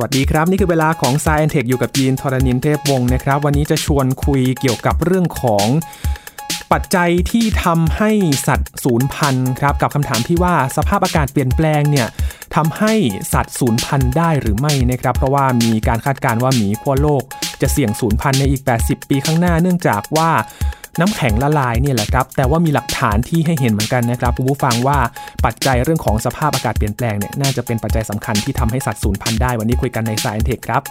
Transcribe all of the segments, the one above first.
วัสดีครับ นี่คือเวลาของ s ซ e n t e c h อยู่กับยีนทรณินเทพวงศ์นะครับ วันนี้จะชวนคุยเกี่ยวกับเรื่องของปัจจัยที่ทำให้สัตว์สูญพันธุ์ครับกับคำถามที่ว่าสภาพอากาศเปลี่ยนแปลงเนี่ยทำให้สัตว์สูญพันธุ์ได้หรือไม่นะครับ เพราะว่ามีการคาดการณ์ว่าหมีขั้วโลกจะเสี่ยงสูญพันธุ์ในอีก 80 ปีข้างหน้าเนื่องจากว่า น้ำแข็งละลายเนี่ยแหละครับ แต่ว่ามีหลักฐานที่ให้เห็นเหมือนกันนะครับคุณผู้ฟังว่าปัจจัยเรื่องของสภาพอากาศเปลี่ยนแปลงเนี่ยน่าจะเป็นปัจจัยสำคัญที่ทำให้สัตว์สูญพันธุ์ได้วันนี้คุยกันในสายเทคครับ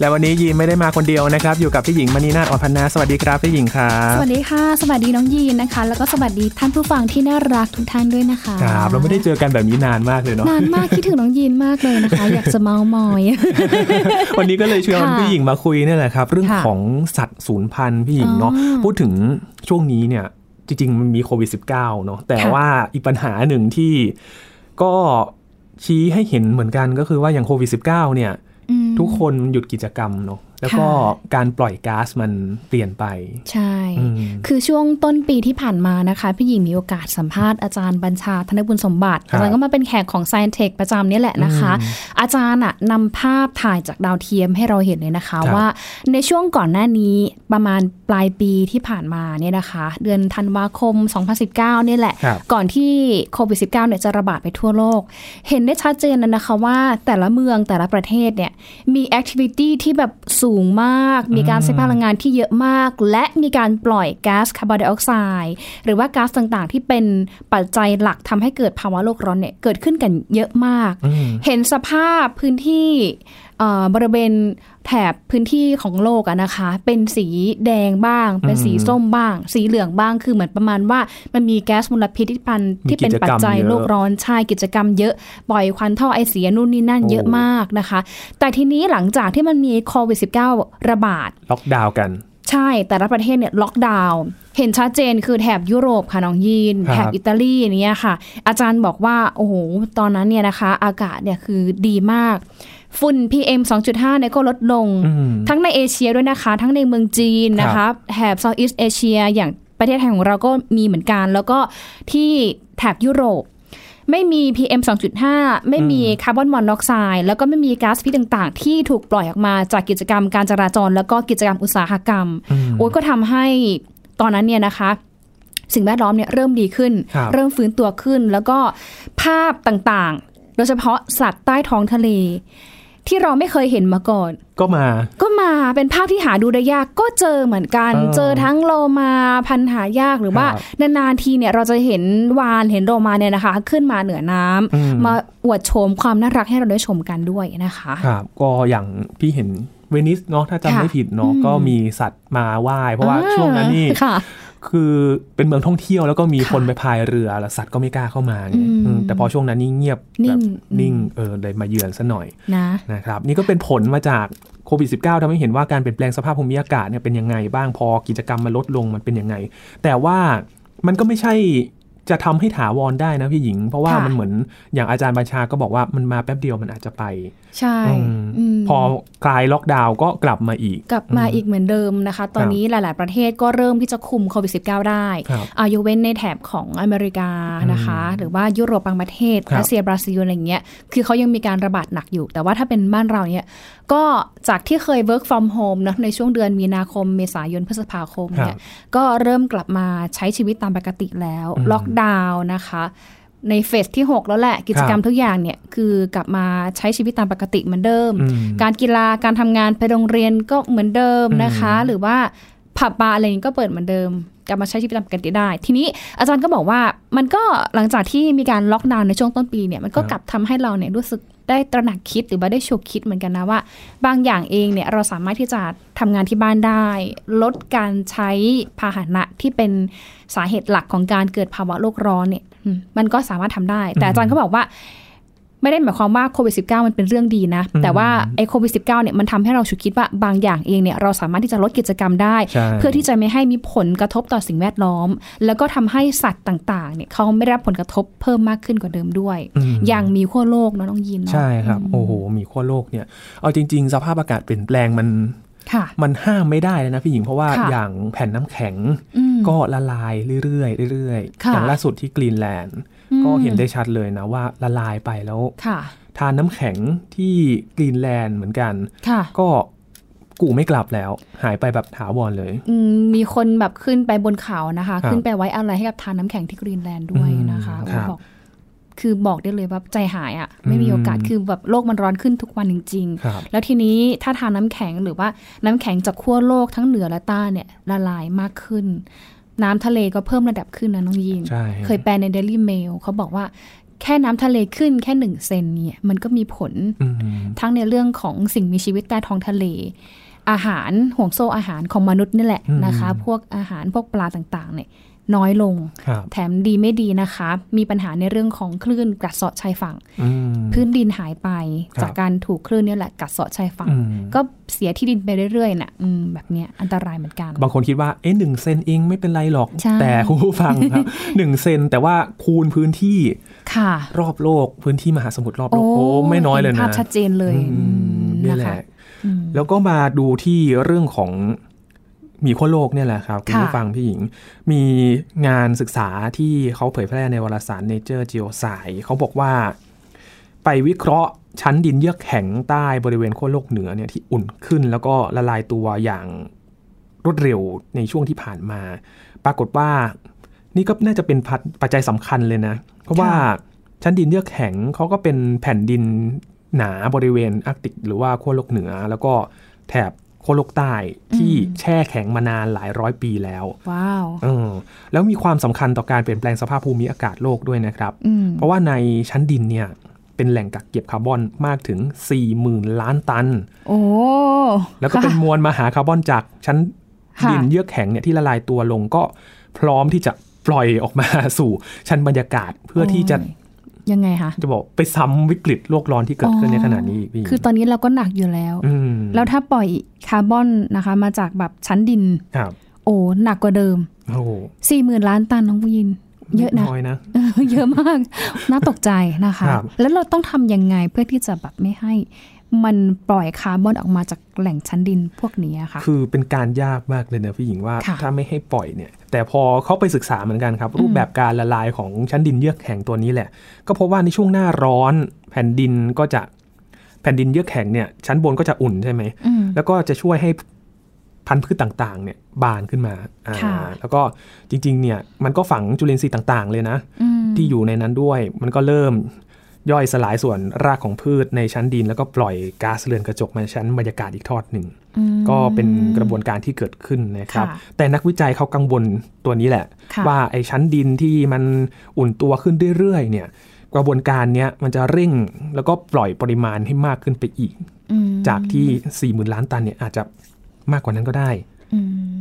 และวันนี้ยีนไม่ได้มาคนเดียวนะครับ อยู่กับพี่หญิงมณีนาฏอ่อนพันนาสวัสดีครับพี่หญิงครับสวัสดีค่ะ สวัสดีน้องยีนนะคะ แล้วก็สวัสดีท่านผู้ฟังที่น่ารักทุกท่านด้วยนะคะครับเราไม่ได้เจอกันแบบนี้นานมากเลยเนาะนานมากคิดถึงน้องยีนมากเลยนะคะ อยากจะเมามอย วันนี้ก็เลยชวนพี่หญิงมาคุยนี่แหละครับ เรื่องของสัตว์สูญพันธุ์พี่หญิงเนาะพูดถึงช่วงนี้เนี่ยจริงๆมันมีโควิด -19 เนาะแต่ว่าอีกปัญหาหนึ่งที่ก็ชี้ให้เห็นเหมือนกันก็คือว่าอย่างโควิด -19 เนี่ย ทุกคนหยุดกิจกรรมเนาะ แล้วก็การปล่อยก๊าซมันเปลี่ยนไป ใช่ คือช่วงต้นปีที่ผ่านมานะคะ พี่หญิงมีโอกาสสัมภาษณ์อาจารย์บัญชาธนบุญสมบัติ อาจารย์ก็มาเป็นแขกของ Science Tech ประจำนี่แหละนะคะ อาจารย์อะนำภาพถ่ายจากดาวเทียมให้เราเห็นเลยนะคะ ว่าในช่วงก่อนหน้านี้ประมาณปลายปีที่ผ่านมาเนี่ยนะคะ เดือนธันวาคม 2019นี่แหละ ก่อนที่โควิด -19 เนี่ยจะระบาดไปทั่วโลก เห็นได้ชัดเจนแล้วนะคะว่าแต่ละเมืองแต่ละประเทศเนี่ยมี activity ที่แบบสูสูงมาก มีการใช้พลังงานที่เยอะมาก และมีการปล่อยก๊าซคาร์บอนไดออกไซด์หรือว่าก๊าซต่างๆ ที่เป็นปัจจัยหลักทำให้เกิดภาวะโลกร้อนเนี่ยเกิดขึ้นกันเยอะมาก เห็นสภาพพื้นที่บริเวณแถบพื้นที่ของโลกอะนะคะ เป็นสีแดงบ้าง เป็นสีส้มบ้าง สีเหลืองบ้างคือเหมือนประมาณว่า มันมีแก๊สมลพิษที่พันที่เป็นปัจจัยโลกร้อนใช่กิจกรรมเยอะปล่อยควันท่อไอเสียนู่นนี่นั่นเยอะมากนะคะ แต่ทีนี้หลังจากที่มันมีโควิด -19 ระบาด ล็อกดาวน์กัน ใช่แต่ละประเทศเนี่ยล็อกดาวน์เห็นชัดเจนคือแถบยุโรปค่ะน้องยีน แถบอิตาลีเนี้ยค่ะ อาจารย์บอกว่า โอ้โห ตอนนั้นเนี่ยนะคะ อากาศเนี่ยคือดีมากฝุ่น PM 2.5เนี่ยก็ลดลง ทั้งในเอเชียด้วยนะคะ ทั้งในเมืองจีนนะคะแถบเซาท์อีสเอเชียอย่างประเทศไทยของเราก็มีเหมือนกัน แล้วก็ที่แถบยุโรป ไม่มี PM 2.5 ไม่มีคาร์บอนมอนอกไซด์แล้วก็ไม่มีก๊าซพิษต่างๆ ที่ถูกปล่อยออกมาจากกิจกรรมการจราจร แล้วก็กิจกรรมอุตสาหกรรม โอ้ยก็ทำให้ตอนนั้นเนี่ยนะคะ สิ่งแวดล้อมเนี่ยเริ่มดีขึ้นเริ่มฟื้นตัวขึ้น แล้วก็ภาพต่างๆ โดยเฉพาะสัตว์ใต้ท้องทะเล ที่เราไม่เคยเห็นมาก่อน ก็มา ก็มาเป็นภาพที่หาดูได้ยากก็เจอเหมือนกัน เจอทั้งโลมาพันหายากหรือว่านานๆทีเนี่ยเราจะเห็นวานเห็นโลมาเนี่ยนะคะ ขึ้นมาเหนือน้ำมาอวดโฉมความน่ารักให้เราได้ชมกันด้วยนะคะครับก็อย่างที่เห็นเวนิสเนาะถ้าจำไม่ผิดเนาะก็มีสัตว์มาไหว้เพราะว่าช่วงนั้นนี่ คือเป็นเมืองท่องเที่ยวแล้วก็มีคนไปพายเรือแล้วสัตว์ก็ไม่กล้าเข้ามาเนี่ยแต่พอช่วงนั้นนี่เงียบแบบนิ่งเออเลยมาเยือนซะหน่อยนะนะครับ นี่ก็เป็นผลมาจากโควิด -19 ทำให้เห็นว่าการเปลี่ยนแปลงสภาพภูมิอากาศเนี่ยเป็นยังไงบ้างพอกิจกรรมมันลดลงมันเป็นยังไง แต่ว่ามันก็ไม่ใช่ จะทำให้ถาวรได้นะพี่หญิง เพราะว่ามันเหมือนอย่างอาจารย์บัญชาก็บอกว่ามันมาแป๊บเดียวมันอาจจะไป ใช่พอคลายล็อกดาวน์ก็กลับมาอีก กลับมาอีกเหมือนเดิมนะคะ ตอนนี้หลาย ๆ ประเทศก็เริ่มที่จะคุมโควิด -19 ได้อายุเว้นในแถบของอเมริกานะคะ หรือว่ายุโรปบางประเทศรัสเซียบราซิลอะไรเงี้ยคือเขายังมีการระบาดหนักอยู่ แต่ว่าถ้าเป็นบ้านเราเนี่ยก็จากที่เคย work from home นะในช่วงเดือนมีนาคมเมษายนพฤษภาคมเนี่ยก็เริ่มกลับมาใช้ชีวิตตามปกติแล้วล็อกดาวน์นะคะ ในเฟสที่ 6 แล้วแหละ กิจกรรมทุกอย่างเนี่ย คือกลับมาใช้ชีวิตตามปกติเหมือนเดิม การกีฬาการทำงานไปโรงเรียนก็เหมือนเดิมนะคะ หรือว่าผับบาร์อะไรก็เปิดเหมือนเดิมกลับมาใช้ชีวิตตามปกติได้ ทีนี้อาจารย์ก็บอกว่ามันก็หลังจากที่มีการล็อกดาวน์ในช่วงต้นปีเนี่ยมันก็กลับทำให้เราเนี่ยรู้สึก ได้ตระหนักคิดหรือว่าได้ฉุกคิดเหมือนกันนะว่า บางอย่างเองเนี่ยเราสามารถที่จะทำงานที่บ้านได้ ลดการใช้พาหนะที่เป็นสาเหตุหลักของการเกิดภาวะโลกร้อนเนี่ยมันก็สามารถทำได้ แต่อาจารย์เขาบอกว่า ไม่ได้หมายความว่าโควิด -19 มันเป็นเรื่องดีนะ แต่ว่าไอ้โควิด -19 เนี่ยมันทำให้เราฉุกคิดว่าบางอย่างเองเนี่ยเราสามารถที่จะลดกิจกรรมได้ เพื่อที่จะไม่ให้มีผลกระทบต่อสิ่งแวดล้อม แล้วก็ทำให้สัตว์ต่างๆเนี่ยเขาไม่ได้รับผลกระทบเพิ่มมากขึ้นกว่าเดิมด้วย อย่างมีขั้วโลกเนาะน้องยินเนาะใช่ครับโอ้โหมีขั้วโลกเนี่ยเอาจริง ๆ สภาพอากาศเปลี่ยนแปลงมันมันห้ามไม่ได้เลยนะพี่หญิงเพราะว่าอย่างแผ่นน้ำแข็งก็ละลายเรื่อยๆเรื่อยๆอย่างล่าสุดที่กรีนแลนด์ ก็เห็นได้ชัดเลยนะว่าละลายไปแล้วทานน้ำแข็งที่กรีนแลนด์เหมือนกัน ก็กูไม่กลับแล้ว หายไปแบบถาวรเลยมีคนแบบขึ้นไปบนเขานะคะ ขึ้นไปไว้อะไรให้กับทานน้ำแข็งที่กรีนแลนด์ด้วยนะคะบอกคือบอกได้เลยว่าใจหายอะ่ะ ไม่มีโอกาสคือแบบโลกมันร้อนขึ้นทุกวันจริง ๆ แล้วทีนี้ถ้าทานน้าแข็งหรือว่าน้ำแข็งจากขั้วโลกทั้งเหนือและใต้เนี่ยละลายมากขึ้น น้ำทะเลก็เพิ่มระดับขึ้นนะน้องยิน เคยแปลในเดลี่เมลเขาบอกว่าแค่น้ำทะเลขึ้นแค่หนึ่งเซนเนี่ยมันก็มีผลทั้งในเรื่องของสิ่งมีชีวิตใต้ท้องทะเล อาหารห่วงโซ่อาหารของมนุษย์นี่แหละนะคะ พวกอาหารพวกปลาต่างๆเนี่ย น้อยลง แถมดีไม่ดีนะคะ มีปัญหาในเรื่องของคลื่นกัดเซาะชายฝั่ง พื้นดินหายไป จากการถูกคลื่นนี่แหละกัดเซาะชายฝั่ง ก็เสียที่ดินไปเรื่อยๆนะ่ะแบบเนี้ยอันตรายเหมือนกัน บางคนคิดว่าเอ๊ะหนึ่งเซนเองไม่เป็นไรหรอก แต่คุณผู้ฟังครับหนึ่งเซนแต่ว่าคูณพื้นที่รอบโลกพื้นที่มหาสมุทรรอบโลกโอ้ไม่น้อยเลยนะภาพชัดเจนเลยนี่แหละแล้วก็มาดูที่เรื่องของ มีขั้วโลกเนี่ยแหละครับคุณผู้ฟังพี่หญิง มีงานศึกษาที่เขาเผยแพร่ในวารสาร Nature Geoscience เขาบอกว่า ไปวิเคราะห์ชั้นดินเยือกแข็งใต้บริเวณขั้วโลกเหนือเนี่ยที่อุ่นขึ้นแล้วก็ละลายตัวอย่างรวดเร็วในช่วงที่ผ่านมา ปรากฏว่า นี่ก็น่าจะเป็นปัจจัยสำคัญเลยนะ เพราะว่าชั้นดินเยือกแข็งเขาก็เป็นแผ่นดินหนาบริเวณอาร์กติก หรือว่าขั้วโลกเหนือ แล้วก็แถบ โคโลกใต้ที่แช่แข็งมานานหลายร้อยปีแล้ว ว้าวเออแล้วมีความสำคัญต่อการเปลี่ยนแปลงสภาพภูมิอากาศโลกด้วยนะครับ เพราะว่าในชั้นดินเนี่ยเป็นแหล่งกักเก็บคาร์บอนมากถึง 40,000 ล้านตัน โอ้ แล้วก็เป็นมวลมหาคาร์บอนจากชั้นดินเยือกแข็งเนี่ยที่ละลายตัวลงก็พร้อมที่จะปล่อยออกมาสู่ชั้นบรรยากาศเพื่อที่จะ ยังไงคะจะบอกไปซ้ำวิกฤตโลกร้อนที่เกิดขึ้นในขณะนี้อีกคือตอนนี้เราก็หนักอยู่แล้ว แล้วถ้าปล่อยคาร์บอนนะคะ มาจากแบบชั้นดินโอ้หนักกว่าเดิมสี่หมื่นล้านตันน้องผู้ยิน เยอะนะนะเยอะมาก น่าตกใจนะคะ แล้วเราต้องทำยังไงเพื่อที่จะแบบไม่ให้ มันปล่อยคาร์บอนออกมาจากแหล่งชั้นดินพวกนี้ค่ะ คือเป็นการยากมากเลยนะพี่หญิงว่าถ้าไม่ให้ปล่อยเนี่ย แต่พอเขาไปศึกษาเหมือนกันครับ รูปแบบการละลายของชั้นดินเยือกแข็งตัวนี้แหละ ก็พบว่าในช่วงหน้าร้อนแผ่นดินก็จะแผ่นดินเยือกแข็งเนี่ยชั้นบนก็จะอุ่นใช่ไหมแล้วก็จะช่วยให้พันธุ์พืชต่างๆ เนี่ยบานขึ้นมาอ่าแล้วก็จริงๆ เนี่ยมันก็ฝังจุลินทรีย์ต่าง ๆ เลยนะ ที่อยู่ในนั้นด้วย มันก็เริ่ม ย่อยสลายส่วนรากของพืชในชั้นดิน แล้วก็ปล่อยก๊าซเรือนกระจกมาชั้นบรรยากาศอีกทอดหนึ่ง ก็เป็นกระบวนการที่เกิดขึ้นนะครับ แต่นักวิจัยเขากังวลตัวนี้แหละ ว่าไอ้ชั้นดินที่มันอุ่นตัวขึ้นเรื่อยๆเนี่ยกระบวนการเนี้ยมันจะเร่งแล้วก็ปล่อยปริมาณให้มากขึ้นไปอีก จากที่สี่หมื่นล้านตันเนี่ยอาจจะมากกว่านั้นก็ได้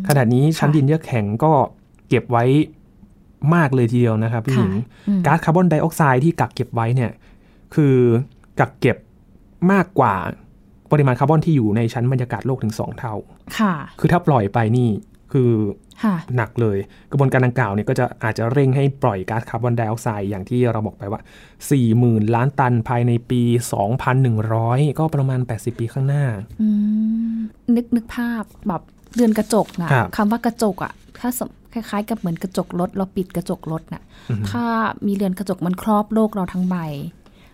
ขณะนี้ชั้นดินเยือกแข็งก็เก็บไว้มากเลยทีเดียวนะครับพี่หญิงก๊าซคาร์บอนไดออกไซด์ที่กักเก็บไว้เนี่ย คือกักเก็บมากกว่าปริมาณคาร์บอนที่อยู่ในชั้นบรรยากาศโลกถึงสองเท่า ค่ะ คือถ้าปล่อยไปนี่คือหนักเลย กระบวนการดังกล่าวเนี่ยก็จะอาจจะเร่งให้ปล่อยก๊าซคาร์บอนไดออกไซด์อย่างที่เราบอกไปว่า 40,000 ล้านตันภายในปี 2,100 ก็ประมาณ 80 ปีข้างหน้า นึกนึกภาพแบบเรือนกระจกนะคำว่ากระจกอะ่ะถ้าคล้ายๆ กับเหมือนกระจกรถเราปิดกระจกรถนะ่ะถ้ามีเรือนกระจกมันครอบโลกเราทั้งใบ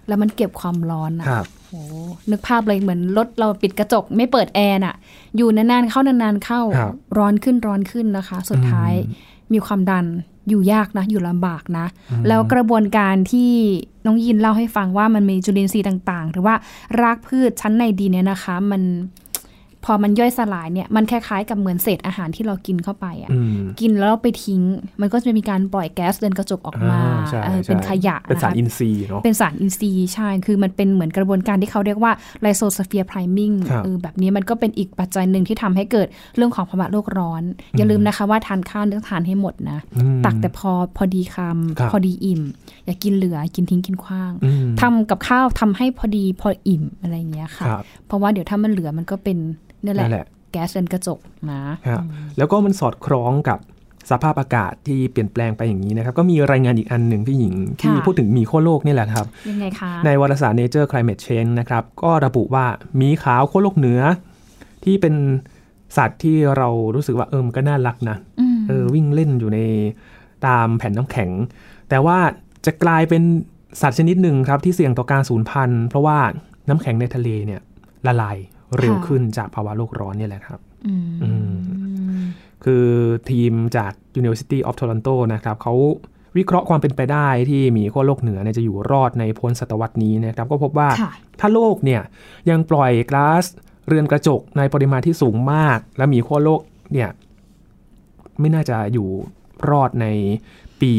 แล้วมันเก็บความร้อนนะโอ้นึกภาพเลยเหมือนรถเราปิดกระจกไม่เปิดแอร์น่ะ อยู่นานๆเข้านานๆเข้าร้อนขึ้นร้อนขึ้นนะคะ สุดท้ายมีความดันอยู่ยากนะ อยู่ลำบากนะ แล้วกระบวนการที่น้องยินเล่าให้ฟังว่ามันมีจุลินทรีย์ต่าง ๆ หรือว่ารากพืชชั้นในดินเนี่ยนะคะ มัน พอมันย่อยสลายเนี่ยมันคล้ายๆกับเหมือนเศษอาหารที่เรากินเข้าไปอะ่ะอืมกินแล้วไปทิ้ง มันก็จะมีการปล่อยแก๊สเรือนกระจกออกมาใช่เออใช่เป็นขยะเป็นสาระคะอินทรีย์เนาะเป็นสารอินทรีย์ใช่คือมันเป็นเหมือนกระบวนการที่เขาเรียกว่า rhizosphere priming ครับเออแบบนี้มันก็เป็นอีกปัจจัยหนึ่งที่ทำให้เกิดเรื่องของภาวะโลกร้อน อย่าลืมนะคะว่าทานข้าวต้องทานให้หมดนะอืมตักแต่พอพอดีคครับำพอดีอิ่ม อย่ากินเหลือกินทิ้งกินขว้างอืมทำกับข้าวทำให้พอดีพออิ่มอะไรอย่างเงี้ยค่ะครับเพราะว่าเดี๋ยวถ้ามันเหลือมันก็เป็น นี่แหละนั่นแหละ แก๊สเรือนกระจกนะครับแล้วก็มันสอดคล้องกับสภาพอากาศที่เปลี่ยนแปลงไปอย่างนี้นะครับ ก็มีรายงานอีกอันหนึ่งพี่หญิง ที่พูดถึงหมีขั้วโลกนี่แหละครับยังไงคะในวารสาร Nature Climate Change นะครับ ก็ระบุว่าหมีขาวขั้วโลกเหนือ ที่เป็นสัตว์ที่เรารู้สึกว่าเออมนก็น่ารักนะอืมเออวิ่งเล่นอยู่ในตามแผ่นน้ำแข็ง แต่ว่าจะกลายเป็นสัตว์ชนิดหนึ่งครับที่เสี่ยงต่อการสูญพันธุ์ เพราะว่าน้ำแข็งในทะเลเนี่ยละลาย เร็วขึ้นจากภาวะโลกร้อนเนี่ยแหละครับอืมอืมคือทีมจาก University of Toronto นะครับเขาวิเคราะห์ความเป็นไปได้ที่หมีขั้วโลกเหนือเนี่ยจะอยู่รอดในพ้นศตวรรษนี้นะครับ ก็พบว่าค่ะถ้าโลกเนี่ยยังปล่อยก๊าซเรือนกระจกในปริมาณที่สูงมาก และหมีขั้วโลกเนี่ยไม่น่าจะอยู่รอดในปี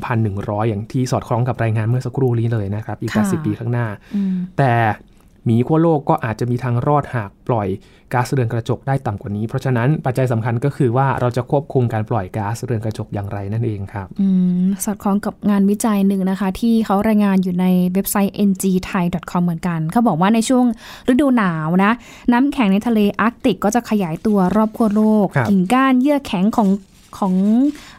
2,100 อย่างที่สอดคล้องกับรายงานเมื่อสักครู่นี้เลยนะครับ อีกค่ะ80 ปีข้างหน้าอืมแต่ หมีขั้วโลกก็อาจจะมีทางรอดหากปล่อยก๊าซเรือนกระจกได้ต่ำกว่านี้ เพราะฉะนั้นปัจจัยสำคัญก็คือว่าเราจะควบคุมการปล่อยก๊าซเรือนกระจกอย่างไรนั่นเองครับอืมสอดคล้องกับงานวิจัยหนึ่งนะคะ ที่เขารายงานอยู่ในเว็บไซต์ ngthai.com เหมือนกัน เขาบอกว่าในช่วงฤดูหนาวนะ น้ำแข็งในทะเลอาร์กติกก็จะขยายตัวรอบขั้วโลกครับกิ่งก้านเยื่อแข็งของของ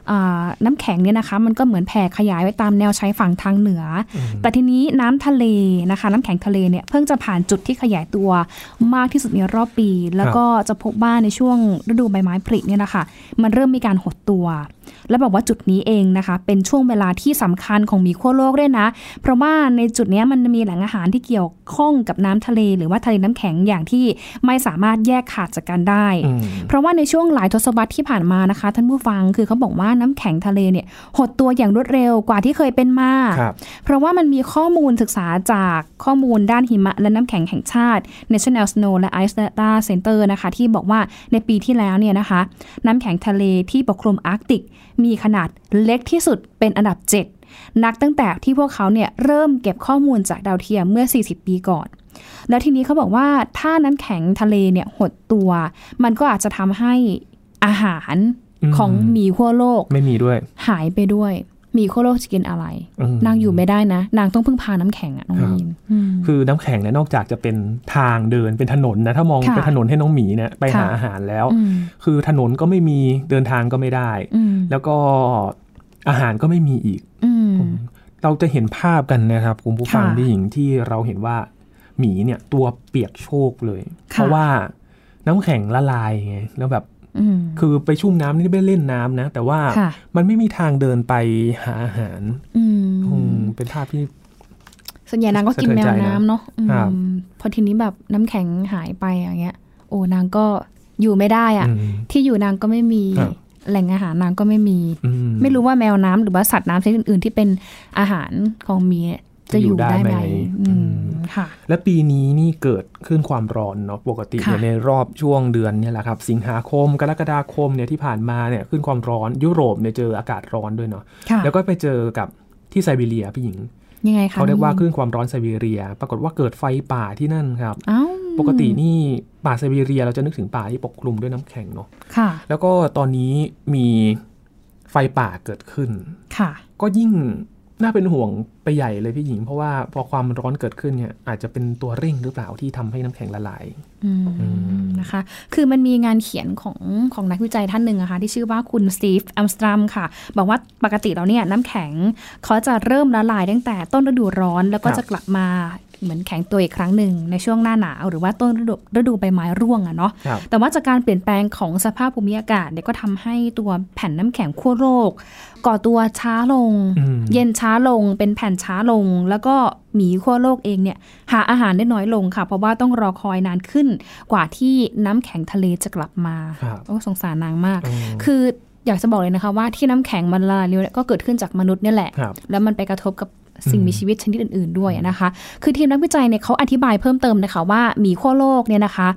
อาน้ำแข็งเนี่ยนะคะมันก็เหมือนแผ่ขยายไว้ตามแนวชายฝั่งทางเหนืออแต่ทีนี้น้ำทะเลนะคะ น้ำแข็งทะเลเนี่ยเพิ่งจะผ่านจุดที่ขยายตัวมากที่สุดในรอบปี แล้วก็จะพบว่าในช่วงฤดูใบไม้ผลิเนี่ยนะคะ มันเริ่มมีการหดตัว แล้วบอกว่าจุดนี้เองนะคะ เป็นช่วงเวลาที่สำคัญของหมีขั้วโลกด้วยนะ เพราะว่าในจุดเนี้ยมันมีแหล่งอาหารที่เกี่ยวข้องกับน้ำทะเล หรือว่าทะเลน้ำแข็งอย่างที่ไม่สามารถแยกขาดจากกันได้อืมเพราะว่าในช่วงหลายทศวรรษที่ผ่านมานะคะ ท่านผู้ฟังคือเขาบอกว่าน้ำแข็งทะเลเนี่ยหดตัวอย่างรวดเร็วกว่าที่เคยเป็นมาครับเพราะว่ามันมีข้อมูลศึกษาจากข้อมูลด้านหิมะและน้ำแข็งแห่งชาติ National Snow และ Ice Data Center นะคะที่บอกว่าในปีที่แล้วเนี่ยนะคะ น้ำแข็งทะเลที่ปกคลุมอาร์กติก มีขนาดเล็กที่สุดเป็นอันดับ 7 นักตั้งแต่ที่พวกเขาเนี่ยเริ่มเก็บข้อมูลจากดาวเทียมเมื่อ 40 ปีก่อนแล้วทีนี้เขาบอกว่าถ้าน้ำแข็งทะเลเนี่ยหดตัว มันก็อาจจะทำให้อาหารอืม ของหมีขั้วโลก ไม่มีด้วย หายไปด้วยหมีขั้วโลกจะกินอะไรอืมนางอยู่ไม่ได้นะ นางต้องพึ่งพาน้ำแข็งอะน้องครับมีนอืมคือน้ำแข็งเนี่ยนอกจากจะเป็นทางเดินเป็นถนนนะ ถ้ามองค่ะเป็นถนนให้น้องหมีเนี่ยไปหาค่ะอาหารแล้วอืมคือถนนก็ไม่มีเดินทางก็ไม่ได้อืมแล้วก็อาหารก็ไม่มีอีกอืมเราจะเห็นภาพกันนะครับคุณผู้ฟังค่ะพี่หญิงที่เราเห็นว่าหมีเนี่ยตัวเปียกโชกเลยค่ะเพราะว่าน้ำแข็งละลายไงแล้วแบบอืม คือไปชุ่มน้ำนี่ไม่ได้เล่นน้ำนะ แต่ว่าค่ะมันไม่มีทางเดินไปหาอาหารอืมอืมเป็นภาพที่ส่วนใหญ่นางก็กินแมวน้ำเนาะอืมครับพอทีนี้แบบน้ำแข็งหายไปอย่างเงี้ย โอ้นางก็อยู่ไม่ได้อะอืมที่อยู่นางก็ไม่มีครับแหล่งอาหารนางก็ไม่มีอืไม่รู้ว่าแมวน้ำหรือว่าสัตว์น้ำชนิดอื่นๆที่เป็นอาหารของหมี จะอยู่ได้ไหมอืมค่ะ และปีนี้นี่เกิดขึ้นความร้อนเนาะปกติค่ะเนี่ยในรอบช่วงเดือนเนี่ยแหละครับ สิงหาคมกรกฎาคมเนี่ยที่ผ่านมาเนี่ยขึ้นความร้อนยุโรปเนี่ยเจออากาศร้อนด้วยเนาะค่ะแล้วก็ไปเจอกับที่ไซบีเรียพี่หญิงยังไงคะเขาเรียกว่าคน้องลื่นความร้อนไซบีเรีย ปรากฏว่าเกิดไฟป่าที่นั่นครับอ้าวปกตินี่ป่าไซบีเรียเราจะนึกถึงป่าที่ปกคลุมด้วยน้ำแข็งเนาะค่ะ แล้วก็ตอนนี้มีไฟป่าเกิดขึ้นค่ะ ก็ยิ่ง น่าเป็นห่วงไปใหญ่เลยพี่หญิง เพราะว่าพอความร้อนเกิดขึ้นเนี่ยอาจจะเป็นตัวเร่งหรือเปล่าที่ทำให้น้ำแข็งละลายอืมนะคะ คือมันมีงานเขียนของของนักวิจัยท่านหนึ่งอะคะที่ชื่อว่าคุณสตีฟอัมสตรัมค่ะ บอกว่าปกติแล้วเนี่ยน้ำแข็งเขาจะเริ่มละลายตั้งแต่ต้นฤดูร้อนแล้วก็ครับจะกลับมา เหมือนแข็งตัวอีกครั้งหนึ่งในช่วงหน้าหนาวหรือว่าต้นฤดูฤดูใบไม้ร่วงอะเนาะครับแต่ว่าจากการเปลี่ยนแปลงของสภาพภูมิอากาศเนี่ยก็ทำให้ตัวแผ่นน้ำแข็งขั้วโลกก่อตัวช้าลงอืมเย็นช้าลงเป็นแผ่นช้าลง แล้วก็หมีขั้วโลกเองเนี่ยหาอาหารได้น้อยลงค่ะ เพราะว่าต้องรอคอยนานขึ้นกว่าที่น้ำแข็งทะเลจะกลับมาครับโอ้สงสารนางมากอืมคืออยากจะบอกเลยนะคะว่าที่น้ำแข็งมันละลายเร็วเนี่ยก็เกิดขึ้นจากมนุษย์เนี่ยแหละครับแล้วมันไปกระทบกับ สิ่งมีชีวิตชนิดอื่น ๆด้วยนะคะ คือทีมนักวิจัยเนี่ยเขาอธิบายเพิ่มเติมนะคะว่าหมีขั้วโลกเนี่ยนะคะ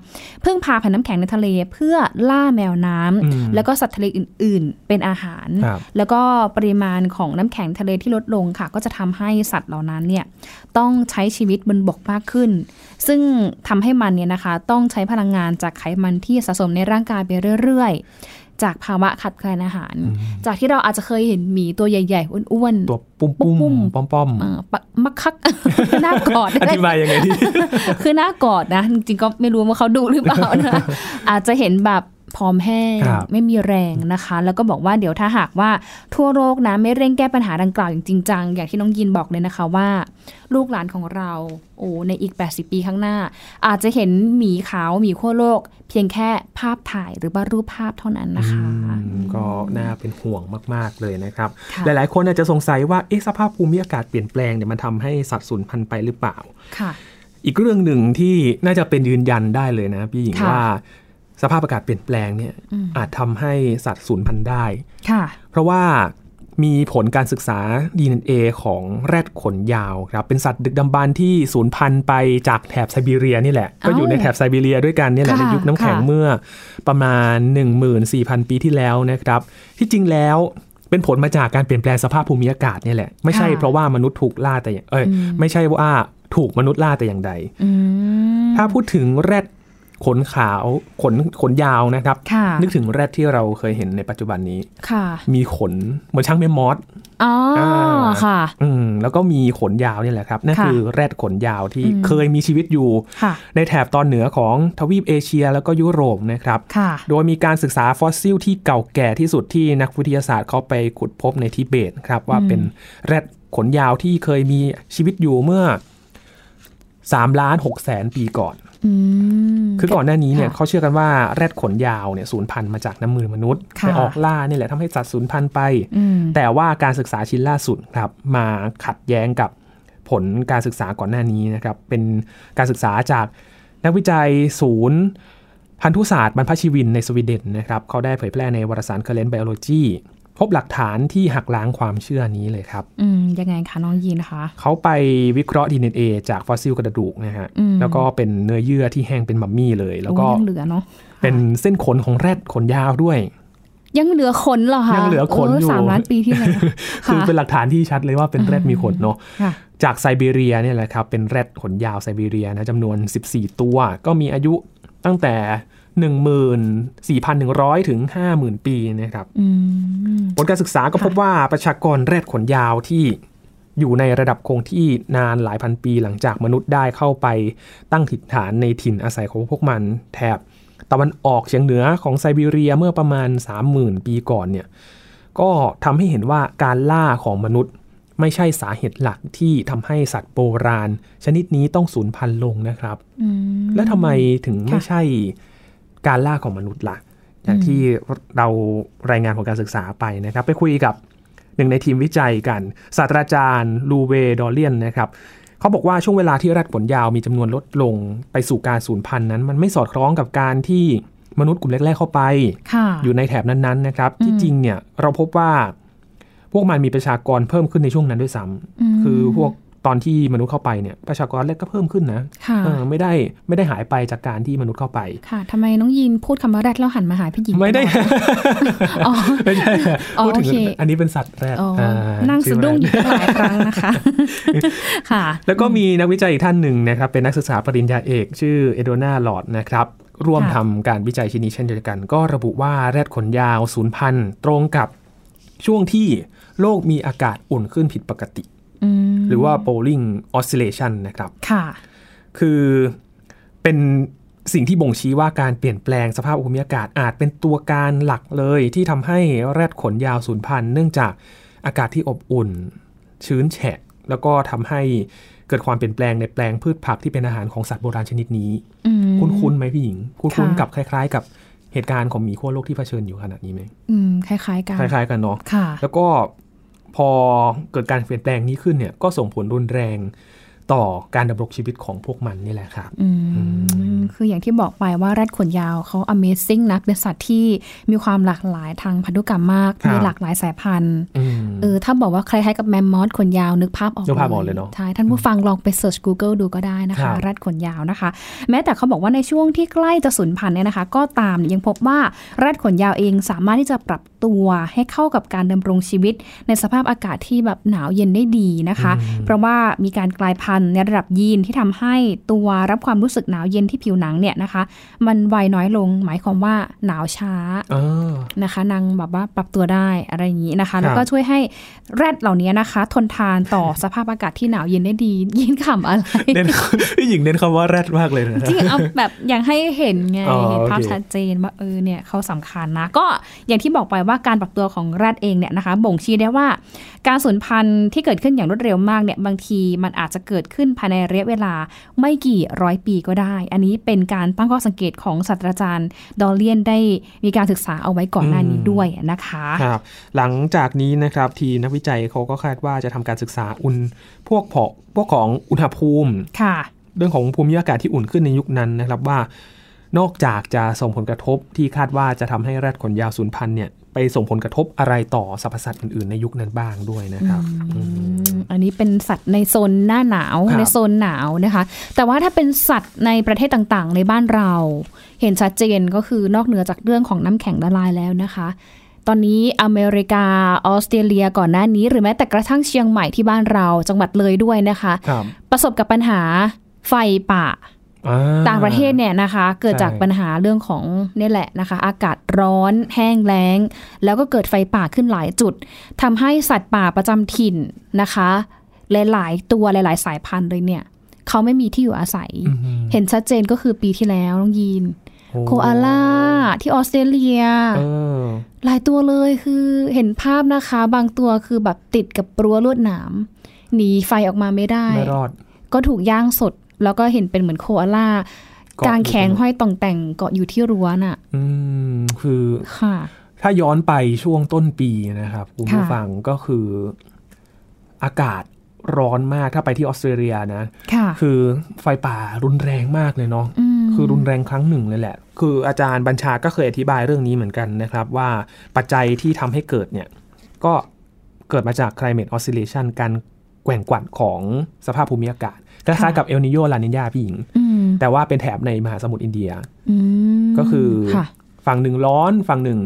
เพิ่งพาแผ่นน้ำแข็งในทะเลเพื่อล่าแมวน้ำแล้วก็สัตว์ทะเลอื่น ๆ เป็นอาหาร แล้วก็ปริมาณของน้ำแข็งทะเลที่ลดลงค่ะ ก็จะทำให้สัตว์เหล่านั้นเนี่ยต้องใช้ชีวิตบนบกมากขึ้น ซึ่งทำให้มันเนี่ยนะคะต้องใช้พลังงานจากไขมันที่สะสมในร่างกายไปเรื่อย ๆ จากภาวะขัดแคลนอาหาร จากที่เราอาจจะเคยเห็นหมีตัวใหญ่ๆ อ้วนๆ ตัวปุ้มปุ้มป้อมป้อมมักคักหน้ากอดอธิบายยังไงที่คือหน้ากอดนะ จริงๆก็ไม่รู้ว่าเขาดูหรือเปล่านะอาจจะเห็นแบบ พร้อมแห้งไม่มีแรงนะคะ แล้วก็บอกว่าเดี๋ยวถ้าหากว่าทั่วโลกนะไม่เร่งแก้ปัญหาดังกล่าวอย่างจริงจังอย่างที่น้องยินบอกเลยนะคะว่า ลูกหลานของเราโอ้ในอีก 80 ปีข้างหน้า อาจจะเห็นหมีขาวหมีขั้วโลก เพียงแค่ภาพถ่ายหรือว่ารูปภาพเท่านั้นนะคะ ก็น่าเป็นห่วงมาก ๆ เลยนะครับ หลาย ๆ คนอาจจะสงสัยว่าเอ๊ะสภาพภูมิอากาศเปลี่ยนแปลงเนี่ยมันทำให้สัตว์สูญพันธุ์ไปหรือเปล่าค่ะ อีกเรื่องหนึ่งที่น่าจะเป็นยืนยันได้เลยนะพี่หญิงว่า สภาพอากาศเปลี่ยนแปลงเนี่ยอาจทำให้สัตว์สูญพันธุ์ได้ค่ะ เพราะว่ามีผลการศึกษา DNA ของแรดขนยาวครับ เป็นสัตว์ดึกดำบรรที่สูญพันธุ์ไปจากแถบไซบีเรียนี่แหละ ก็อยู่ในแถบไซบีเรียด้วยกันนี่แหละในยุคน้ำแข็งเมื่อประมาณ 14,000 ปีที่แล้วนะครับ ที่จริงแล้วเป็นผลมาจากการเปลี่ยนแปลงสภาพภูมิอากาศนี่แหละ ไม่ใช่เพราะว่ามนุษย์ถูกล่าแต่เอ้ยไม่ใช่ว่าถูกมนุษย์ล่าแต่อย่างใด ถ้าพูดถึงแรด ขนขาวขนขนยาวนะครับ นึกถึงแรดที่เราเคยเห็นในปัจจุบันนี้ค่ะมีขนเหมือนช้างแมมมอธอ๋อค่ะอืมแล้วก็มีขนยาวนี่แหละครับนั่นคือแรดขนยาวที่เคยมีชีวิตอยู่ ในแถบตอนเหนือของทวีปเอเชียแล้วก็ยุโรปนะครับโดยมีการศึกษาฟอสซิลที่เก่าแก่ที่สุดที่นักวิทยาศาสตร์เขาไปขุดพบในทิเบตครับว่าเป็นแรดขนยาวที่เคยมีชีวิตอยู่เมื่อ3ล้าน6แสนปีก่อน คือก่อนหน้านี้เนี่ยเขาเชื่อกันว่าแรดขนยาวเนี่ยสูญพันธุ์มาจากน้ำมือมนุษย์ไปออกล่านี่แหละทำให้สัตว์สูญพันธุ์ไป แต่ว่าการศึกษาชิ้นล่าสุดครับมาขัดแย้งกับผลการศึกษาก่อนหน้านี้นะครับเป็นการศึกษาจากนักวิจัยศูนย์พันธุศาสตร์บรรพชีวินในสวีเดนนะครับเขาได้เผยแพร่ในวารสาร Current Biology พบหลักฐานที่หักล้างความเชื่อนี้เลยครับ อืมยังไงคะน้องยีนคะเขาไปวิเคราะห์ DNA จากฟอสซิลกระดูกนะฮะแล้วก็เป็นเนื้อเยื่อที่แห้งเป็นมัมมี่เลย แล้วก็เหลือเนาะเป็นเส้นขนของแรดขนยาวด้วย ยังเหลือขนเหรอคะยังเหลือขนอยู่สามล้านปีที่แล้วคือเป็นหลักฐานที่ชัดเลยว่าเป็นแรดมีขนเนาะจากไซบีเรียเนี่ยแหละครับเป็นแรดขนยาวไซบีเรียนะจำนวน 14 ตัว ก็มีอายุตั้งแต่ 14,100 ถึง 50,000 ปีนะครับผลการศึกษาก็พบว่าประชากรแรดขนยาวที่อยู่ในระดับคงที่นานหลายพันปีหลังจากมนุษย์ได้เข้าไปตั้งถิ่นฐานในถิ่นอาศัยของพวกมันแถบตะวันออกเฉียงเหนือของไซบีเรียเมื่อประมาณ 30,000 ปีก่อนเนี่ยก็ทำให้เห็นว่าการล่าของมนุษย์ไม่ใช่สาเหตุหลักที่ทำให้สัตว์โบราณ ชนิดนี้ต้องสูญพันธุ์ลงนะครับ และทำไมถึงไม่ใช่ การล่าของมนุษย์ละ่ะ อย่างที่เรารายงานของการศึกษาไปนะครับ ไปคุยกับหนึ่งในทีมวิจัยกัน ศาสตราจารย์ลูเวดอเลียนนะครับเขาบอกว่าช่วงเวลาที่รัดผลยาวมีจำนวนลดลงไปสู่การสูญพันธุ์นั้น มันไม่สอดคล้องกับการที่มนุษย์กลุ่มแรกๆเข้าไป อยู่ในแถบนั้นๆนะครับ ที่จริงเนี่ยเราพบว่า พวกมันมีประชากรเพิ่มขึ้นในช่วงนั้นด้วยซ้ำคือพวก ตอนที่มนุษย์เข้าไปเนี่ยประชากรแรกก็เพิ่มขึ้นนะะไม่ได้ไม่ได้หายไปจากการที่มนุษย์เข้าไป ค่ะทำไมน้องยินพูดคำว่าแรดแล้วหันมาหาพี่หญิงไม่ได้ไม่ใช่พูดถึงอันนี้เป็นสัตว์แรดนั่งสะดุ้งอยู่หลายครั้งนะคะค่ะ แล้วก็มีนักวิจัยอีกท่านหนึ่งนะครับเป็นนักศึกษาปริญญาเอก ชื่อเอโดนาหลอดนะครับร่วมทำการวิจัยชิ้นนี้เช่นเดียวกัน ก็ระบุว่าแรดขนยาวศูนย์พันตรงกับช่วงที่โลกมีอากาศอุ่นขึ้นผิดปกติ หรือว่า bowling oscillation นะครับ ค่ะ คือเป็นสิ่งที่บ่งชี้ว่าการเปลี่ยนแปลงสภาพภูมิอากาศอาจเป็นตัวการหลักเลยที่ทำให้แรดขนยาวสูญพันธุ์เนื่องจากอากาศที่อบอุ่น ชื้นแฉะ แล้วก็ทำให้เกิดความเปลี่ยนแปลงในแปลงพืชผักที่เป็นอาหารของสัตว์โบราณชนิดนี้ คุ้นๆไหมพี่หญิง คุ้นๆกับคล้าย ๆ กับเหตุการณ์ของหมีขั้วโลกที่เผชิญอยู่ขณะนี้ไหมอืมคล้ายๆกัน คล้ายๆกันเนาะ แล้วก็ พอเกิดการเปลี่ยนแปลงนี้ขึ้นเนี่ยก็ส่งผลรุนแรง ต่อการดำรงชีวิตของพวกมันนี่แหละครับคืออย่างที่บอกไปว่าแรดขนยาวเขา Amazing นะเป็นสัตว์ที่มีความหลากหลายทางพันธุกรรมมาก มีหลากหลายสายพันธุ์เออถ้าบอกว่าใครให้กับแมมมอสขนยาวนึกภาพออกนึกภาพออกเลยเนาะใช่ท่านผู้ฟังลองไปเสิร์ช Google ดูก็ได้นะคะแรดขนยาวนะคะ แม้แต่เขาบอกว่าในช่วงที่ใกล้จะสูญพันธุ์เนี่ยนะคะ ก็ตามยังพบว่าแรดขนยาวเองสามารถที่จะปรับตัวให้เข้ากับการดำรงชีวิต ในสภาพอากาศที่แบบหนาวเย็นได้ดีนะคะ เพราะว่ามีการกลายพันธุ์ในระดับยีนที่ทำให้ตัวรับความรู้สึกหนาวเย็นที่ผิวหนังเนี่ยนะคะ มันไวน้อยลง หมายความว่าหนาวช้านะคะนางแบบว่าปรับตัวได้อะไรอย่างนี้นะคะ แล้วก็ช่วยให้แรดเหล่านี้นะคะ ทนทานต่อสภาพอากาศที่หนาวเย็นได้ดียินขำอะไรเน้นพี่หญิงเน้นคำว่าแรดมากเลยนะจริงเอาแบบอยากให้เห็นไงเห็นภาพชัดเจนว่าเออเนี่ยเขาสำคัญนะ ก็อย่างที่บอกไปว่าการปรับตัวของแรดเองเนี่ยนะคะ บ่งชี้ได้ว่า การสูญพันธุ์ที่เกิดขึ้นอย่างรวดเร็วมากเนี่ยบางทีมันอาจจะเกิดขึ้นภายในระยะเวลาไม่กี่ร้อยปีก็ได้ อันนี้เป็นการตั้งข้อสังเกตของศาสตราจารย์ ดอลเลียนได้มีการศึกษาเอาไว้ก่อนหน้านี้ด้วยนะคะครับหลังจากนี้นะครับทีนักวิจัยเขาก็คาดว่าจะทำการศึกษาอุณพวกพอพวกของอุณหภูมิค่ะ เรื่องของภูมิอากาศที่อุ่นขึ้นในยุคนั้นนะครับว่านอกจากจะส่งผลกระทบที่คาดว่าจะทำให้แรดขนยาวสูญพันธุ์เนี่ย ไปส่งผลกระทบอะไรต่อสรรพสัตว์อื่นๆในยุคนั้นบ้างด้วยนะครับอันนี้เป็นสัตว์ในโซนหน้าหนาวในโซนหนาวนะคะ แต่ว่าถ้าเป็นสัตว์ในประเทศต่างๆ ในบ้านเรา เห็นชัดเจนก็คือนอกเหนือจากเรื่องของน้ำแข็งละลายแล้วนะคะ ตอนนี้อเมริกาออสเตรเลียก่อนหน้านี้ หรือแม้แต่กระทั่งเชียงใหม่ที่บ้านเราจังหวัดเลยด้วยนะคะประสบกับปัญหาไฟป่า ต่างประเทศเนี่ยนะคะ เกิดจากปัญหาเรื่องของนี่แหละนะคะ อากาศร้อนแห้งแล้ง แล้วก็เกิดไฟป่าขึ้นหลายจุดทำให้สัตว์ป่าประจำถิ่นนะคะหลายๆตัวหลายๆ สายพันธุ์เลยเนี่ยเขาไม่มีที่อยู่อาศัย เห็นชัดเจนก็คือปีที่แล้วน้องยีน โคอาล่าที่ออสเตรเลียหลายตัวเลยคือเห็นภาพนะคะ บางตัวคือแบบติดกับรั้วลวดหนามหนีไฟออกมาไม่ได้ไม่รอดก็ถูกย่างสด แล้วก็เห็นเป็นเหมือนโคอาล่ากางแขงห้อยต่องแต่งเกาะอยู่ที่รั้วน่ะ อืมคือค่ะ ถ้าย้อนไปช่วงต้นปีนะครับคุณผู้ฟังก็คืออากาศร้อนมากถ้าไปที่ออสเตรเลียนะะคือไฟป่ารุนแรงมากเลยเนาะคือรุนแรงครั้งหนึ่งเลยแหละ คืออาจารย์บัญชาก็เคยอธิบายเรื่องนี้เหมือนกันนะครับ ว่าปัจจัยที่ทำให้เกิดเนี่ย ก็เกิดมาจาก climate oscillation การแกว่งกวัดของสภาพภูมิอากาศ คล้ายๆกับเอลนิโยลานินยาพี่หญิง แต่ว่าเป็นแถบในมหาสมุทรอินเดียก็คือฝั่งหนึ่งร้อนฝั่งหนึ่ง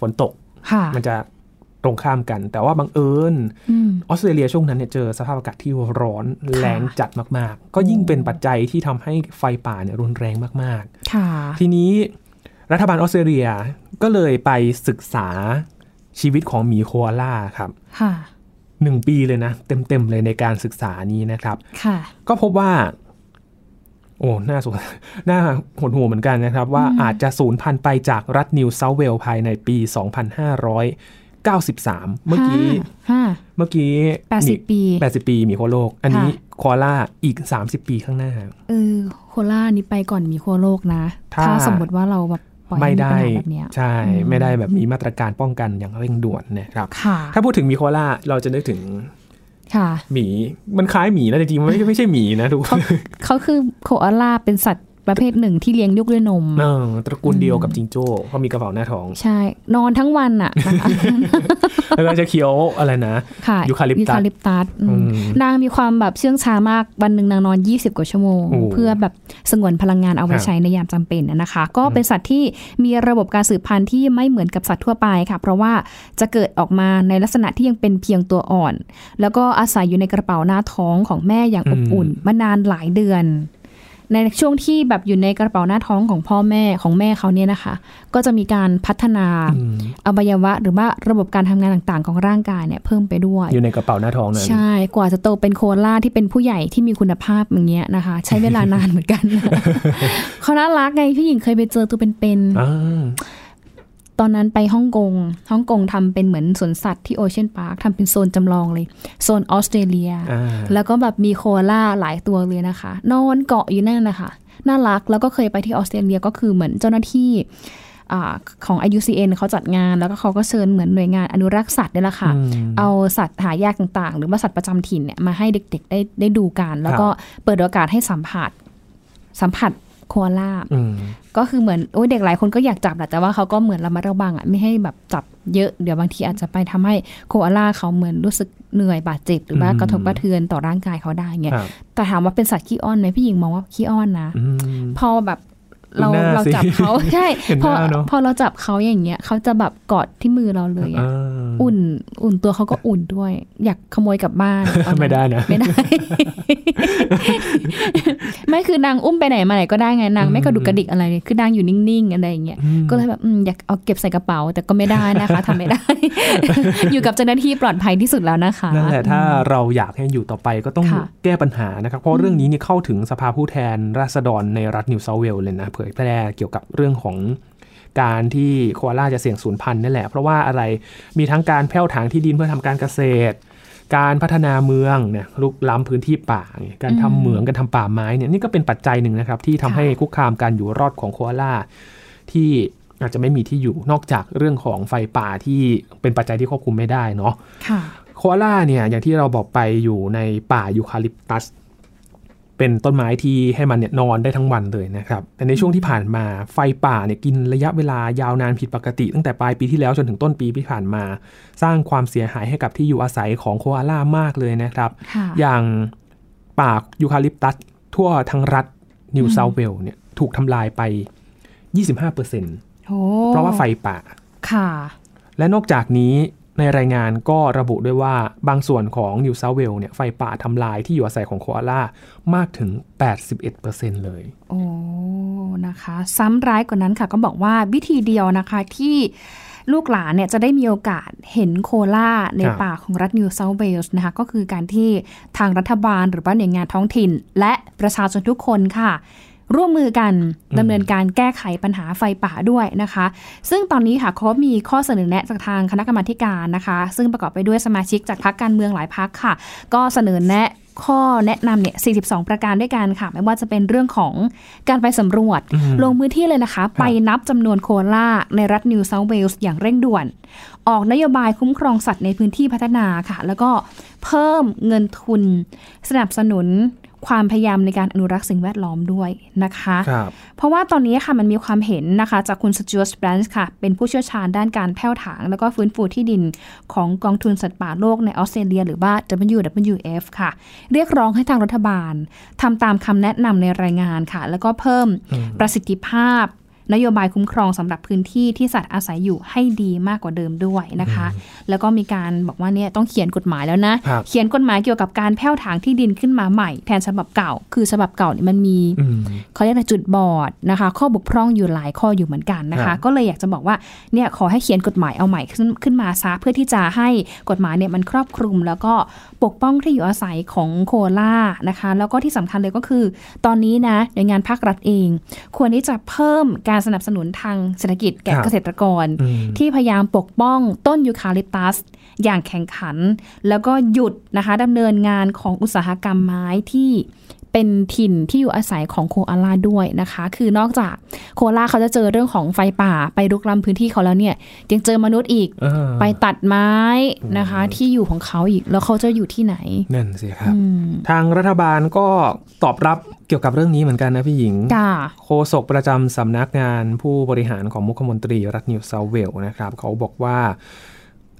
ฝนตก มันจะตรงข้ามกัน แต่ว่าบังเอิญออสเตรเลียช่วงนั้นเนี่ยเจอสภาพอากาศที่ร้อนแรงจัดมากๆ ก็ยิ่งเป็นปัจจัยที่ทำให้ไฟป่าเนี่ยรุนแรงมากๆทีนี้รัฐบาลออสเตรเลียก็เลยไปศึกษาชีวิตของหมีโคอาล่าครับ หนึ่งปีเลยนะ เต็มๆเลยในการศึกษานี้นะครับ ค่ะ ก็พบว่า โอ้น่าสนน่าหดหัวเหมือนกันนะครับ ว่าอาจจะสูญพันธุ์ไปจากรัฐนิวเซาเวลภายในปี 2593 เมื่อกี้เมื่อกี้80 ปี 80 ปีมีโคโลก อันนี้โคล่าอีก 30 ปีข้างหน้า เออโคล่านี้ไปก่อนมีโคโลกนะ ถ้าสมมติว่าเราแบบ ไม่ได้ใช่ ไม่ได้แบบมีมาตรการป้องกันอย่างเร่งด่วนนะครับ ถ้าพูดถึงมีโคล่าเราจะนึกถึงหมีมันคล้ายหมีนะจริงๆไม่ไม่ใช่หมีนะทุกคนเขาคือโคอาล่าเป็นสัตว์ ประเภทหนึ่งที่เลี้ยงลูกด้วยนมเออตระกูลเดียวกับจิงโจ้เขามีกระเป๋าหน้าท้อง ใช่ นอนทั้งวันอะ แล้วก็จะเคี้ยวอะไรนะยูคาลิปตัสยูคาลิปตัสนางมีความแบบเชื่องช้ามากวันหนึ่งนางนอน 20 กว่าชั่วโมง เพื่อแบบสงวนพลังงานเอาไว้ใช้ในยามจำเป็นนะคะ ก็เป็นสัตว์ที่มีระบบการสืบพันธุ์ที่ไม่เหมือนกับสัตว์ทั่วไปค่ะ เพราะว่าจะเกิดออกมาในลักษณะที่ยังเป็นเพียงตัวอ่อน แล้วก็อาศัยอยู่ในกระเป๋าหน้าท้องของแม่อย่างอบอุ่นมานานหลายเดือน ในช่วงที่แบบอยู่ในกระเป๋าหน้าท้องของพ่อแม่ของแม่เขาเนี่ยนะคะ ก็จะมีการพัฒนาอวัยวะ หรือว่าระบบการทำงานต่างๆ ของร่างกายเนี่ยเพิ่มไปด้วย อยู่ในกระเป๋าหน้าท้องนั่นใช่ กว่าจะโตเป็นโคอาลาที่เป็นผู้ใหญ่ที่มีคุณภาพอย่างเงี้ยนะคะ ใช้เวลานานเหมือนกันเขาน่ารักไงพี่หญิงเคยไปเจอตัวเป็นๆ ตอนนั้นไปฮ่องกงฮ่องกงทำเป็นเหมือนสวนสัตว์ที่ Ocean Park ทำเป็นโซนจำลองเลย โซนออสเตรเลีย แล้วก็แบบมีโคอาล่าหลายตัวเลยนะคะ นอนเกาะอยู่นั่นนะคะน่ารักแล้วก็เคยไปที่ออสเตรเลียก็คือเหมือนเจ้าหน้าที่ของ IUCN เขาจัดงานแล้วก็เขาก็เชิญเหมือนหน่วยงานอนุรักษ์สัตว์นี่แหละค่ะ เอาสัตว์หายากต่างๆ หรือว่าสัตว์ประจำถิ่นเนี่ยมาให้เด็กๆได้ได้ดูกัน แล้วก็เปิดโอกาสให้สัมผัสสัมผัส โคอาล่าก็คือเหมือนโอ้ยเด็กหลายคนก็อยากจับแหละแต่ว่าเขาก็เหมือนระมัดระวังอะไม่ให้แบบจับเยอะเดี๋ยวบางทีอาจจะไปทำให้โคอาล่าเขาเหมือนรู้สึกเหนื่อยบาดเจ็บ หรือว่ากระทบกระเทือนต่อร่างกายเขาได้เงี้ยแต่ถามว่าเป็นสัตว์ขี้อ้อนไหมพี่หญิงมองว่าขี้อ้อนนะ พอแบบ เราเราจับเขาใช่พอพอเราจับเขาอย่างเงี้ยเขาจะแบบกอดที่มือเราเลยอะอุ่นอุ่นตัวเขาก็อุ่นด้วย อยากขโมยกลับบ้านไม่ได้นะไม่ได้ ไม่คือนางอุ้มไปไหนมาไหนก็ได้ไงนางไม่กระดุกกระดิกอะไรคือนางอยู่นิ่งๆอะไรอย่างเงี้ยก็เลยแบบอยากเอาเก็บใส่กระเป๋า แต่ก็ไม่ได้นะคะทำไม่ได้ อยู่กับเจ้าหน้าที่ปลอดภัยที่สุดแล้วนะคะนั่นแหละถ้าเราอยากให้อยู่ต่อไปก็ต้องแก้ปัญหานะครับเพราะเรื่องนี้นี่เข้าถึงสภาผู้แทนราษฎรในรัฐนิวเซาเวลเลยนะเผยแพร่เกี่ยวกับเรื่องของการที่โคอาล่าจะเสี่ยงสูญพันธุ์นั่นแหละ เพราะว่าอะไรมีทั้งการแผ่วถางที่ดินเพื่อทำการเกษตร การพัฒนาเมืองเนี่ยลุกล้ำพื้นที่ป่า การทำเหมืองการทำป่าไม้เนี่ยนี่ก็เป็นปัจจัยหนึ่งนะครับ ที่ทำให้คุกคามการอยู่รอดของโคอาล่าที่อาจจะไม่มีที่อยู่นอกจากเรื่องของไฟป่าที่เป็นปัจจัยที่ควบคุมไม่ได้เนาะโคอาล่าเนี่ยอย่างที่เราบอกไปอยู่ในป่ายูคาลิปตัส เป็นต้นไม้ที่ให้มันเนี่ยนอนได้ทั้งวันเลยนะครับแต่ในช่วงที่ผ่านมาไฟป่าเนี่ยกินระยะเวลายาวนานผิดปกติ ตั้งแต่ปลายปีที่แล้วจนถึงต้นปีที่ผ่านมา สร้างความเสียหายให้กับที่อยู่อาศัยของโคอาล่ามากเลยนะครับ อย่างป่ายูคาลิปตัสทั่วทั้งรัฐนิวเซาท์เวลส์เนี่ยถูกทำลายไป 25%เพราะว่าไฟป่าค่ะ และนอกจากนี้ ในรายงานก็ระบุด้วยว่าบางส่วนของนิวเซาท์เวลส์เนี่ยไฟป่าทำลายที่อยู่อาศัยของโคอาลามากถึง 81%เลย โอ้นะคะ ซ้ำร้ายกว่านั้นค่ะ ก็บอกว่าวิธีเดียวนะคะที่ลูกหลานเนี่ยจะได้มีโอกาสเห็นโคอาลาในป่าของรัฐนิวเซาท์เวลส์นะคะ ก็คือการที่ทางรัฐบาลหรือว่าหน่วยงานท้องถิ่น และประชาชนทุกคนค่ะ ร่วมมือกันดำเนินการแก้ไขปัญหาไฟป่าด้วยนะคะ ซึ่งตอนนี้ค่ะเขามีข้อเสนอแนะจากทางคณะกรรมาการนะคะ ซึ่งประกอบไปด้วยสมาชิกจากพรรคการเมืองหลายพรรคค่ะ ก็เสนอแนะข้อแนะนำเนี่ย 42 ประการด้วยกันค่ะ ไม่ว่าจะเป็นเรื่องของการไปสำรวจ ลงพื้นที่เลยนะคะ ไปนับจำนวนโคล่าในรัฐนิวเซาท์เวลส์อย่างเร่งด่วน ออกนโยบายคุ้มครองสัตว์ในพื้นที่พัฒนาค่ะ แล้วก็เพิ่มเงินทุน สนับสนุน ความพยายามในการอนุรักษ์สิ่งแวดล้อมด้วยนะคะคเพราะว่าตอนนี้ค่ะมันมีความเห็นนะคะ จากคุณสจวตแบรนส์ค่ะ เป็นผู้เชี่ยวชาญด้านการแผ่วถาง แล้วก็ฟื้นฟูที่ดินของกองทุนสัตว์ป่าโลกในออสเตรเลีย หรือว่า WWF ค่ะ เรียกร้องให้ทางรัฐบาลทำตามคำแนะนำในรายงานค่ะ แล้วก็เพิ่มประสิทธิภาพ นโยบายคุ้มครองสำหรับพื้นที่ที่สัตว์อาศัยอยู่ให้ดีมากกว่าเดิมด้วยนะคะ แล้วก็มีการบอกว่าเนี่ยต้องเขียนกฎหมายแล้วนะ เขียนกฎหมายเกี่ยวกับการแผ่วถางที่ดินขึ้นมาใหม่แทนฉบับเก่า คือฉบับเก่าเนี่ยมันมีเขาเรียกอะไรจุดบอดนะคะ ข้อบกพร่องอยู่หลายข้ออยู่เหมือนกันนะคะ ก็เลยอยากจะบอกว่าเนี่ยขอให้เขียนกฎหมายเอาใหม่ขึ้นขึ้นมาซะเพื่อที่จะให้กฎหมายเนี่ยมันครอบคลุม แล้วก็ปกป้องที่อยู่อาศัยของโคล่านะคะ แล้วก็ที่สำคัญเลยก็คือ ตอนนี้นะหน่วยงานภาครัฐเอง ควรที่จะเพิ่มการสนับสนุนทางเศรษฐกิจแก่เกษตรกร ที่พยายามปกป้องต้นยูคาลิปตัส อย่างแข่งขัน แล้วก็หยุดนะคะดำเนินงานของอุตสาหกรรมไม้ที่เป็นถิ่นที่อยู่อาศัยของโคอาล่าด้วยนะคะ คือนอกจากโคอาล่าเขาจะเจอเรื่องของไฟป่าไปรุกล้ำพื้นที่เขาแล้วเนี่ย ยังเจอมนุษย์อีกไปตัดไม้นะคะ ที่อยู่ของเขาอีกแล้วเขาจะอยู่ที่ไหน นั่นสิครับ ทางรัฐบาลก็ตอบรับ เกี่ยวกับเรื่องนี้เหมือนกันนะพี่หญิง โฆษกประจำสำนักงานผู้บริหารของมุขมนตรีรัฐนิวเซาท์เวลส์นะครับ เขาบอกว่า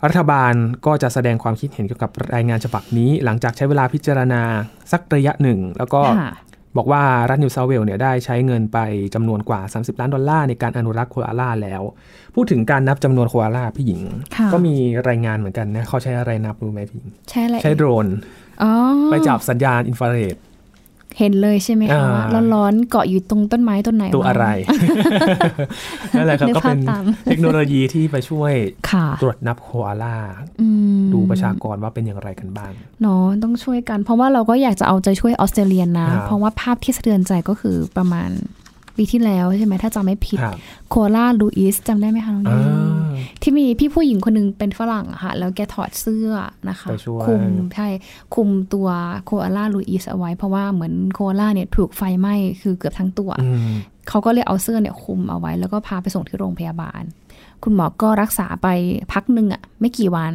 รัฐบาลก็จะแสดงความคิดเห็นเกี่ยวกับรายงานฉบับนี้ หลังจากใช้เวลาพิจารณาสักระยะหนึ่ง แล้วก็บอกว่ารัฐนิวเซาท์เวลส์เนี่ยได้ใช้เงินไปจำนวนกว่า 30 ล้านดอลลาร์ในการอนุรักษ์โคอาลาแล้ว พูดถึงการนับจำนวนโคอาลาพี่หญิง ก็มีรายงานเหมือนกันนะเขาใช้อะไรนับรู้ไหมพี่หญิง ใช้อะไรใช้โดรนไปจับสัญญาณอินฟราเรด เห็นเลยใช่ไหมคะร้อนๆเกาะอยู่ตรงต้นไม้ต้นไหนตัวอะไรนั่นแหละครับก็เป็นเทคโนโลยีที่ไปช่วยตรวจนับโคอาล่าดูประชากรว่าเป็นอย่างไรกันบ้างเนาะต้องช่วยกัน เพราะว่าเราก็อยากจะเอาใจช่วยออสเตรเลียนะ เพราะว่าภาพที่สะเทือนใจก็คือประมาณ ปีที่แล้วใช่ไหมถ้าจำไม่ผิด โคลาลูอิสจำได้ไหมคะน้องนี่ที่มีพี่ผู้หญิงคนนึงเป็นฝรั่งค่ะ แล้วแกถอดเสื้อนะคะ คุมใช่คุมตัวโคอาล่าลูอิสเอาไว้ เพราะว่าเหมือนโคอาล่าเนี่ยถูกไฟไหม้คือเกือบทั้งตัว เขาก็เลยเอาเสื้อเนี่ยคุมเอาไว้ แล้วก็พาไปส่งที่โรงพยาบาล คุณหมอก็รักษาไปพักหนึ่งอะไม่กี่วัน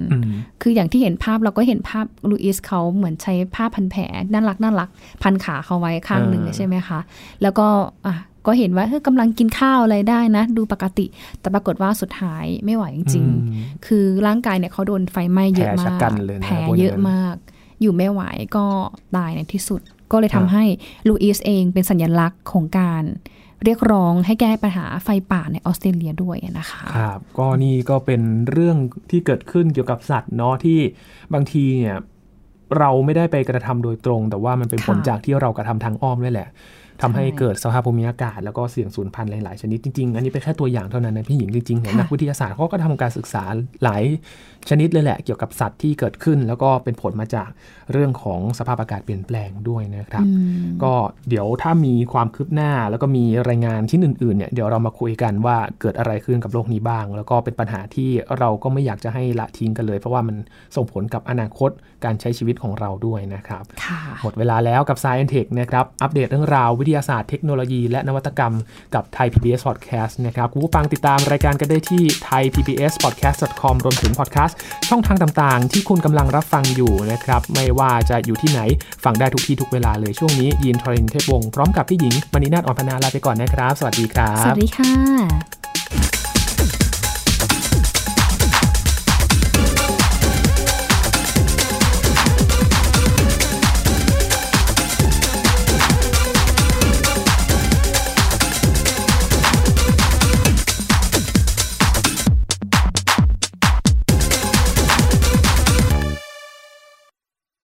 คืออย่างที่เห็นภาพเราก็เห็นภาพลูอิสเขาเหมือนใช้ผ้าพันแผลน่ารักน่ารัก พันขาเขาไว้ข้างหนึ่งใช่ไหมคะ แล้วก็อะ ก็เห็นว่าเฮ้ยกำลังกินข้าวอะไรได้นะ ดูปกติ แต่ปรากฏว่าสุดท้ายไม่ไหวจริงๆ คือร่างกายเนี่ยเขาโดนไฟไหม้เยอะมาก แผลเยอะมาก อยู่ไม่ไหวก็ตายในที่สุด ก็เลยทำให้ลูอิสเองเป็นสัญลักษณ์ของการเรียกร้องให้แก้ปัญหาไฟป่าในออสเตรเลียด้วยนะคะครับก็นี่ก็เป็นเรื่องที่เกิดขึ้นเกี่ยวกับสัตว์เนาะที่บางทีเนี่ยเราไม่ได้ไปกระทำโดยตรง แต่ว่ามันเป็นผลจากที่เรากระทำทางอ้อมนี่แหละ ทำให้เกิดสภาพภูมิอากาศ แล้วก็เสี่ยงสูญพันธุ์หลาย ๆ ชนิดจริง ๆ อันนี้เป็นแค่ตัวอย่างเท่านั้นนะพี่หญิงจริงๆเนี่ยนักวิทยาศาสตร์เขาก็ทำการศึกษาหลาย ชนิดเลยแหละเกี่ยวกับสัตว์ที่เกิดขึ้น แล้วก็เป็นผลมาจากเรื่องของสภาพอากาศเปลี่ยนแปลงด้วยนะครับ ก็เดี๋ยวถ้ามีความคืบหน้าแล้วก็มีรายงานชิ้นอื่นๆเนี่ยเดี๋ยวเรามาคุยกันว่าเกิดอะไรขึ้นกับโลกนี้บ้าง แล้วก็เป็นปัญหาที่เราก็ไม่อยากจะให้ละทิ้งกันเลย เพราะว่ามันส่งผลกับอนาคตการใช้ชีวิตของเราด้วยนะครับหมดเวลาแล้วกับ Science Tech นะครับอัปเดตเรื่องราววิทยาศาสตร์เทคโนโลยีและนวัตกรรมกับไทย PBS Podcast นะครับคุณผู้ฟังติดตามรายการกันได้ที่ thaipbspodcast.com รวมถึง podcast ช่องทางต่างๆ ที่คุณกำลังรับฟังอยู่นะครับ ไม่ว่าจะอยู่ที่ไหนฟังได้ทุกที่ทุกเวลาเลยช่วงนี้ยินทรินเทพวงศ์พร้อมกับพี่หญิงมณีนาฏอ่อนพนาลาไปก่อนนะครับ สวัสดีครับ สวัสดีค่ะ